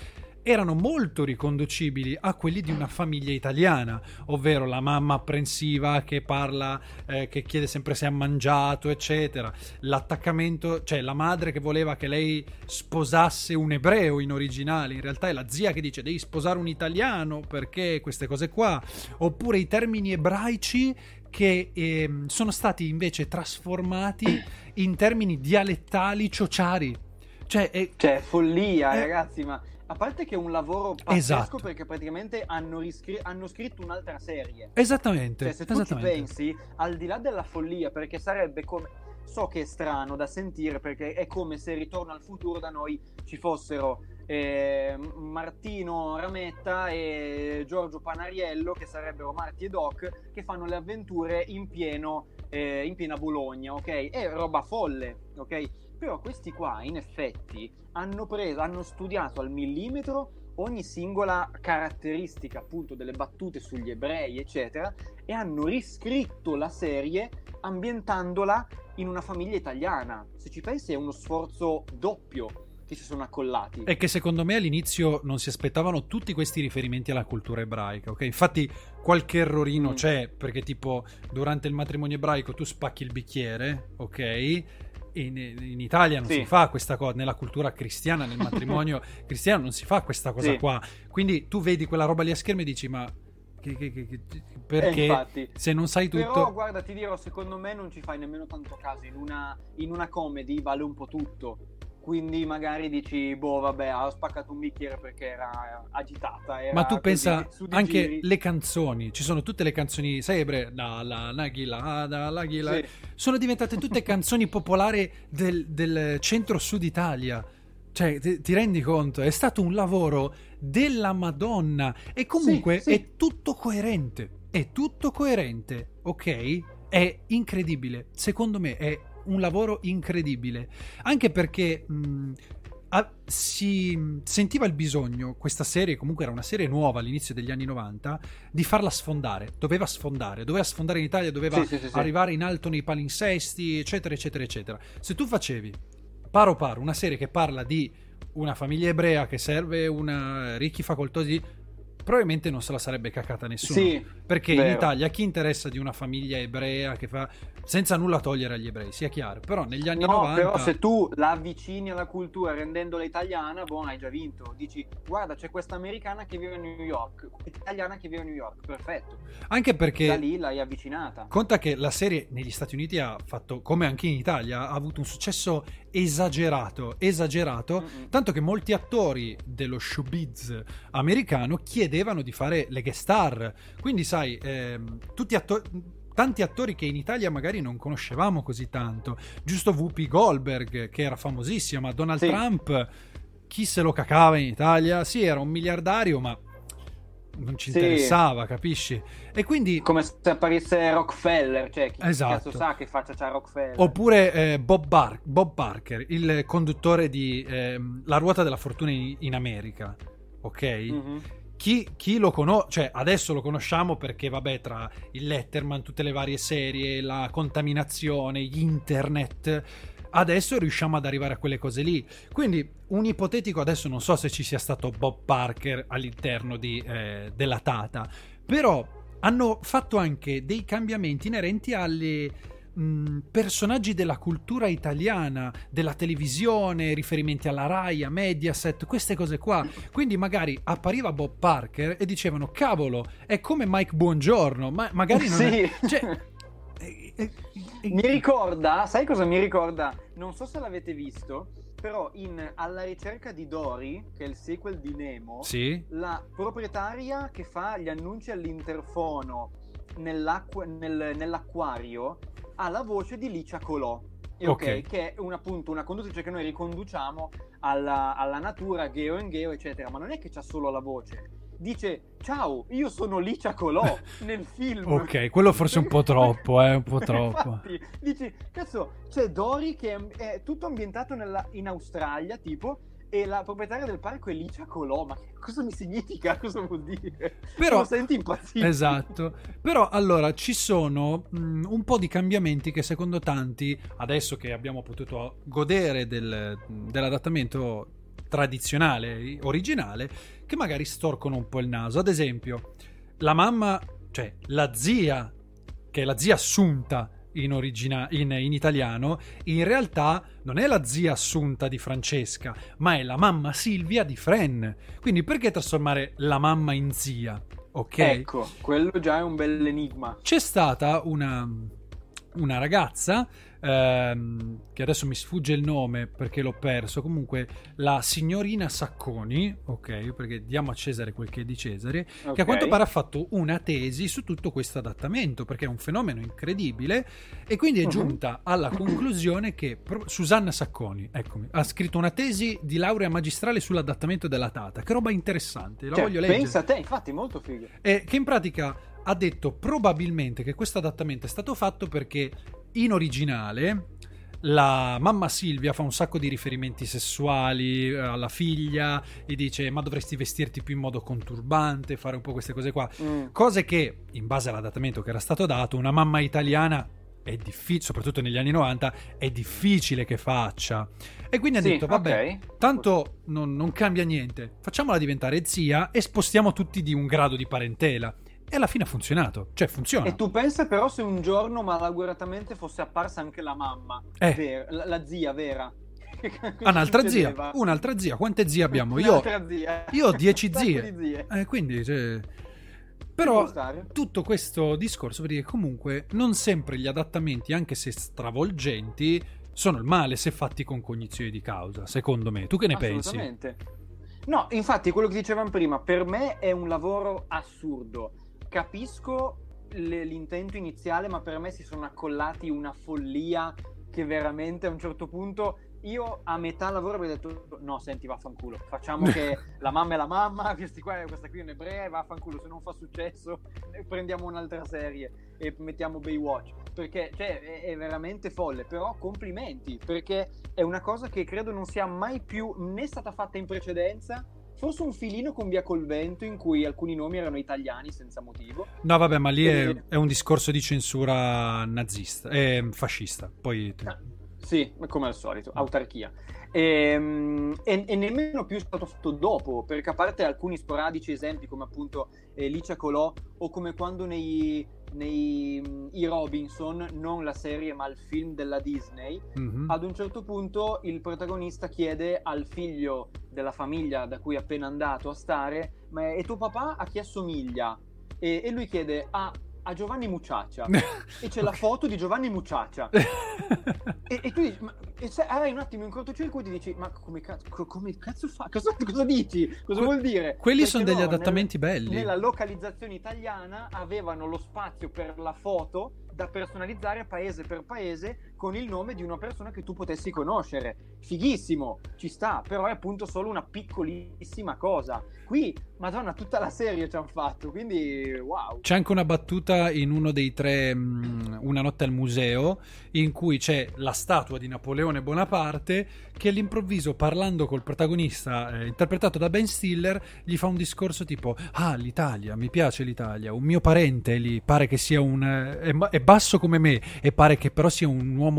erano molto riconducibili a quelli di una famiglia italiana, ovvero la mamma apprensiva che parla, eh, che chiede sempre se ha mangiato, eccetera. L'attaccamento, cioè la madre che voleva che lei sposasse un ebreo in originale, in realtà è la zia che dice devi sposare un italiano perché queste cose qua, oppure i termini ebraici che eh, sono stati invece trasformati in termini dialettali ciociari. Cioè, è, cioè follia, è, ragazzi, ma a parte che è un lavoro pazzesco Esatto. perché praticamente hanno, riscri- hanno scritto un'altra serie. esattamente. Cioè, se tu ci pensi, al di là della follia, perché sarebbe come. So che è strano da sentire perché è come se Ritorno al futuro da noi ci fossero eh, Martino Rametta e Giorgio Panariello, che sarebbero Marti e Doc, che fanno le avventure in, pieno, eh, in piena Bologna, ok? È roba folle, ok? Però questi qua, in effetti, hanno preso, hanno studiato al millimetro ogni singola caratteristica appunto delle battute sugli ebrei, eccetera, e hanno riscritto la serie ambientandola in una famiglia italiana. Se ci pensi è uno sforzo doppio che si sono accollati. E che secondo me all'inizio non si aspettavano tutti questi riferimenti alla cultura ebraica, ok? Infatti qualche errorino Mm. c'è, perché tipo durante il matrimonio ebraico tu spacchi il bicchiere, ok? In, in Italia non Sì. si fa questa cosa, nella cultura cristiana, nel matrimonio cristiano non si fa questa cosa Sì. qua. Quindi tu vedi quella roba lì a schermo e dici ma che- che- che- che- Eh, perché infatti. se non sai tutto... Però guarda, ti dirò, secondo me non ci fai nemmeno tanto caso. In una, in una comedy vale un po' tutto. Quindi magari dici, boh, vabbè, ho spaccato un bicchiere perché era agitata. era Ma tu pensa anche giri. le canzoni, ci sono tutte le canzoni, sai ebre, la la nagila, la la ghila, Sì. sono diventate tutte canzoni popolari del, del centro-sud Italia. Cioè, ti, ti rendi conto? È stato un lavoro della Madonna e comunque Sì, sì. è tutto coerente. È tutto coerente, ok? È incredibile. Secondo me è un lavoro incredibile. Anche perché mh, ah, si sentiva il bisogno, questa serie comunque era una serie nuova all'inizio degli anni 90, di farla sfondare. Doveva sfondare, doveva sfondare in Italia, doveva sì, sì, sì. arrivare in alto nei palinsesti, eccetera, eccetera, eccetera. Se tu facevi paro paro una serie che parla di una famiglia ebrea che serve una ricchi facoltosi, probabilmente non se la sarebbe cacata nessuno. Sì, Perché in vero. Italia chi interessa di una famiglia ebrea che fa senza nulla togliere agli ebrei, sia chiaro, però negli anni No, 90 però se tu la avvicini alla cultura rendendola italiana, buon, hai già vinto. Dici, guarda, c'è questa americana che vive a New York, italiana che vive a New York, perfetto. anche Da perché lì l'hai avvicinata. conta che la serie negli Stati Uniti ha fatto come anche in Italia ha avuto un successo esagerato, esagerato, Mm-mm. tanto che molti attori dello showbiz americano chiedevano di fare le guest star. Quindi sai, ehm, tutti attori tanti attori che in Italia magari non conoscevamo così tanto. Giusto Whoopi Goldberg, che era famosissima, ma Donald Sì. Trump, chi se lo cacava in Italia? Sì, era un miliardario, ma non ci Sì. interessava, capisci? E quindi Come se apparisse Rockefeller, cioè chi Esatto. cazzo sa che faccia c'ha Rockefeller. Oppure eh, Bob, Bar- Bob Barker, il conduttore di ehm, La ruota della fortuna in, in America, ok? Mhm. chi, chi, lo conosce, cioè adesso lo conosciamo perché, vabbè, tra il Letterman, tutte le varie serie, la contaminazione, internet, adesso riusciamo ad arrivare a quelle cose lì. Quindi, un ipotetico, adesso non so se ci sia stato Bob Parker all'interno di, eh, della Tata, però hanno fatto anche dei cambiamenti inerenti alle mh, personaggi della cultura italiana, della televisione, riferimenti alla Rai, a Mediaset, queste cose qua. Quindi magari appariva Bob Parker e dicevano cavolo, è come Mike Buongiorno, ma magari non sì. è... Cioè, mi ricorda, sai cosa mi ricorda? Non so se l'avete visto, però in Alla ricerca di Dory, che è il sequel di Nemo, sì? la proprietaria che fa gli annunci all'interfono nel, nell'acquario ha la voce di Licia Colò. E Ok. che è un, appunto una conduttrice che noi riconduciamo alla, alla natura, Geo and Geo, eccetera. Ma non è che c'ha solo la voce. Dice, ciao, io sono Licia Colò nel film. Ok, quello forse è un po' troppo, eh, un po' troppo. Infatti, dici, cazzo, c'è Dory che è, è tutto ambientato nella- in Australia, tipo, e la proprietaria del parco è Licia Colò. Ma cosa mi significa? Cosa vuol dire? Però- Lo senti impazzito. Esatto, però allora ci sono mh, un po' di cambiamenti che secondo tanti, adesso che abbiamo potuto godere del- dell'adattamento tradizionale, originale, che magari storcono un po' il naso. Ad esempio, la mamma, cioè la zia, che è la zia assunta in, origina- in- in italiano, in realtà non è la zia assunta di Francesca, ma è la mamma Silvia di Fren. Quindi perché trasformare la mamma in zia? Ok? Ecco, quello già è un bel enigma. C'è stata una, una ragazza, ehm, che adesso mi sfugge il nome perché l'ho perso, comunque la signorina Sacconi, ok, perché diamo a Cesare quel che è di Cesare, che a quanto pare ha fatto una tesi su tutto questo adattamento, perché è un fenomeno incredibile, e quindi è Mhm. giunta alla conclusione che pro- Susanna Sacconi, eccomi, ha scritto una tesi di laurea magistrale sull'adattamento della Tata, che roba interessante, la Cioè, voglio leggere. pensa a te, infatti, molto figo. Eh, che in pratica ha detto probabilmente che questo adattamento è stato fatto perché in originale la mamma Silvia fa un sacco di riferimenti sessuali eh, alla figlia e dice ma dovresti vestirti più in modo conturbante, fare un po' queste cose qua. Mm. Cose che, in base all'adattamento che era stato dato, una mamma italiana è difficile, soprattutto negli anni 90, è difficile che faccia. E quindi ha Sì, detto, vabbè, ok. tanto non, non cambia niente, facciamola diventare zia e spostiamo tutti di un grado di parentela. E alla fine ha funzionato, cioè funziona. E tu pensa però se un giorno malauguratamente fosse apparsa anche la mamma, Eh. ver- la, la zia vera. Ah, un'altra zia, un'altra zia, quante zie abbiamo? Io, zia. io ho 10 Un sacco zie. zie. Eh, quindi, cioè, Ci Però tutto questo discorso per dire comunque non sempre gli adattamenti, anche se stravolgenti, sono il male se fatti con cognizione di causa, secondo me. Tu che ne pensi? No, infatti, quello che dicevamo prima, per me è un lavoro assurdo. Capisco le- l'intento iniziale, ma per me si sono accollati una follia che veramente a un certo punto io a metà lavoro avrei detto no, senti, vaffanculo, facciamo che la mamma è la mamma, questi qua, questa qui è un'ebrea, e vaffanculo, se non fa successo prendiamo un'altra serie e mettiamo Baywatch, perché cioè, è, è veramente folle, però complimenti, perché è una cosa che credo non sia mai più né stata fatta in precedenza, forse un filino con Via col Vento in cui alcuni nomi erano italiani senza motivo. No, vabbè, ma lì è, E- è un discorso di censura nazista, eh, fascista. Poi Ah, Sì, come al solito, autarchia. Ehm, E, e nemmeno più è stato fatto dopo, perché a parte alcuni sporadici esempi come appunto eh, Licia Colò o come quando nei, nei mm, i Robinson, non la serie ma il film della Disney, Mhm. ad un certo punto il protagonista chiede al figlio della famiglia da cui è appena andato a stare, ma e tuo papà a chi assomiglia? E, e lui chiede a, a Giovanni Mucciaccia. e c'è la Ok. foto di Giovanni Mucciaccia. E, e tu dici, ma, e se hai un attimo in cortocircuito e dici, ma come cazzo, co- come cazzo fa? Cosa, cosa dici? Cosa Que- vuol dire? Quelli Perché sono degli adattamenti belli. Nella localizzazione italiana avevano lo spazio per la foto da personalizzare paese per paese con il nome di una persona che tu potessi conoscere. Fighissimo, ci sta, però è appunto solo una piccolissima cosa. Qui Madonna, tutta la serie ci hanno fatto, quindi wow. C'è anche una battuta in uno dei tre, mh, Una notte al museo, in cui c'è la statua di Napoleone Bonaparte che all'improvviso, parlando col protagonista, eh, interpretato da Ben Stiller, gli fa un discorso tipo, ah, l'Italia, mi piace l'Italia, un mio parente lì, pare che sia un... è, è basso come me e pare che però sia un uomo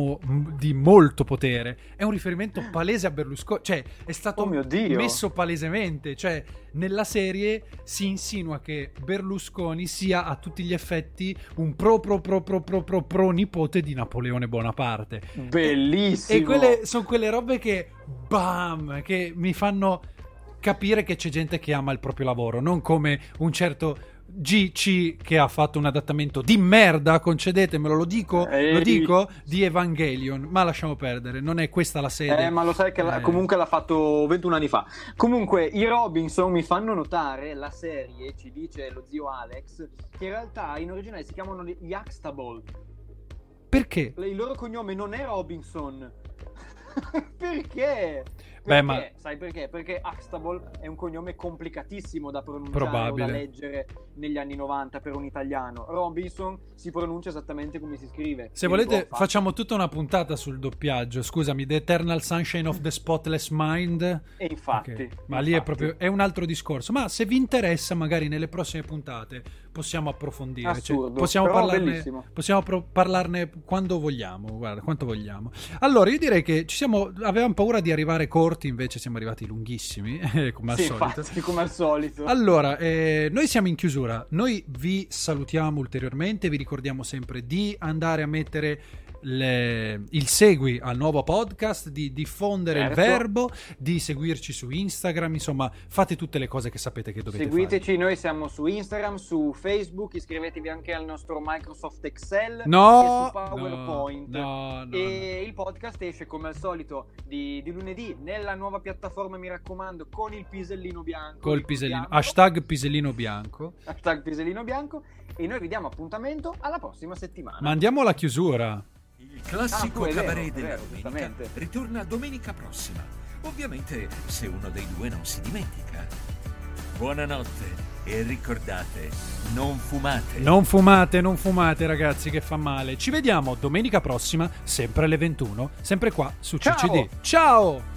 di molto potere. È un riferimento palese a Berlusconi, cioè è stato oh messo palesemente, cioè nella serie si insinua che Berlusconi sia a tutti gli effetti un pro pro pro pro pro pro, pro nipote di Napoleone Bonaparte. Bellissimo. E, e quelle sono quelle robe che bam, che mi fanno capire che c'è gente che ama il proprio lavoro, non come un certo GC che ha fatto un adattamento di merda, concedetemelo, lo dico, lo dico, di Evangelion, ma lasciamo perdere, non è questa la sede. Eh, ma lo sai che eh. comunque l'ha fatto 21 anni fa. Comunque i Robinson mi fanno notare, la serie ci dice lo zio Alex, che in realtà in originale si chiamano gli Axtable. Perché? Il loro cognome non è Robinson. Perché? Beh, ma... Sai perché? Perché Axtable è un cognome complicatissimo da pronunciare Probabile. o da leggere negli anni 90 per un italiano. Robinson si pronuncia esattamente come si scrive. Se volete facciamo tutta una puntata sul doppiaggio. Scusami, The Eternal Sunshine of the Spotless Mind. E infatti. Okay. Ma infatti. lì è proprio è un altro discorso. Ma se vi interessa, magari nelle prossime puntate possiamo approfondire. Cioè, possiamo, parlarne, possiamo pro- parlarne, quando vogliamo. Guarda, quanto vogliamo. Allora, io direi che ci siamo. Avevamo paura di arrivare corti, invece siamo arrivati lunghissimi, come al sì, solito. Infatti, come al solito. Allora, eh, noi siamo in chiusura. Noi vi salutiamo ulteriormente. Vi ricordiamo sempre di andare a mettere le, il segui al nuovo podcast, di diffondere certo. il verbo, di seguirci su Instagram, insomma fate tutte le cose che sapete che dovete Seguiteci, fare. noi siamo su Instagram, su Facebook, iscrivetevi anche al nostro Microsoft Excel no, e su PowerPoint. No, no, e il podcast esce come al solito di, di, lunedì nella nuova piattaforma, mi raccomando, con il pisellino bianco. Col pisellino, hashtag pisellino bianco. Hashtag pisellino bianco. E noi vi diamo appuntamento alla prossima settimana. Ma andiamo alla chiusura. Il classico ah, cabaret della domenica ritorna domenica prossima. Ovviamente se uno dei due non si dimentica. Buonanotte e ricordate, non fumate. Non fumate, non fumate ragazzi che fa male. Ci vediamo domenica prossima, sempre alle 21, sempre qua su Ciao. CCD. Ciao!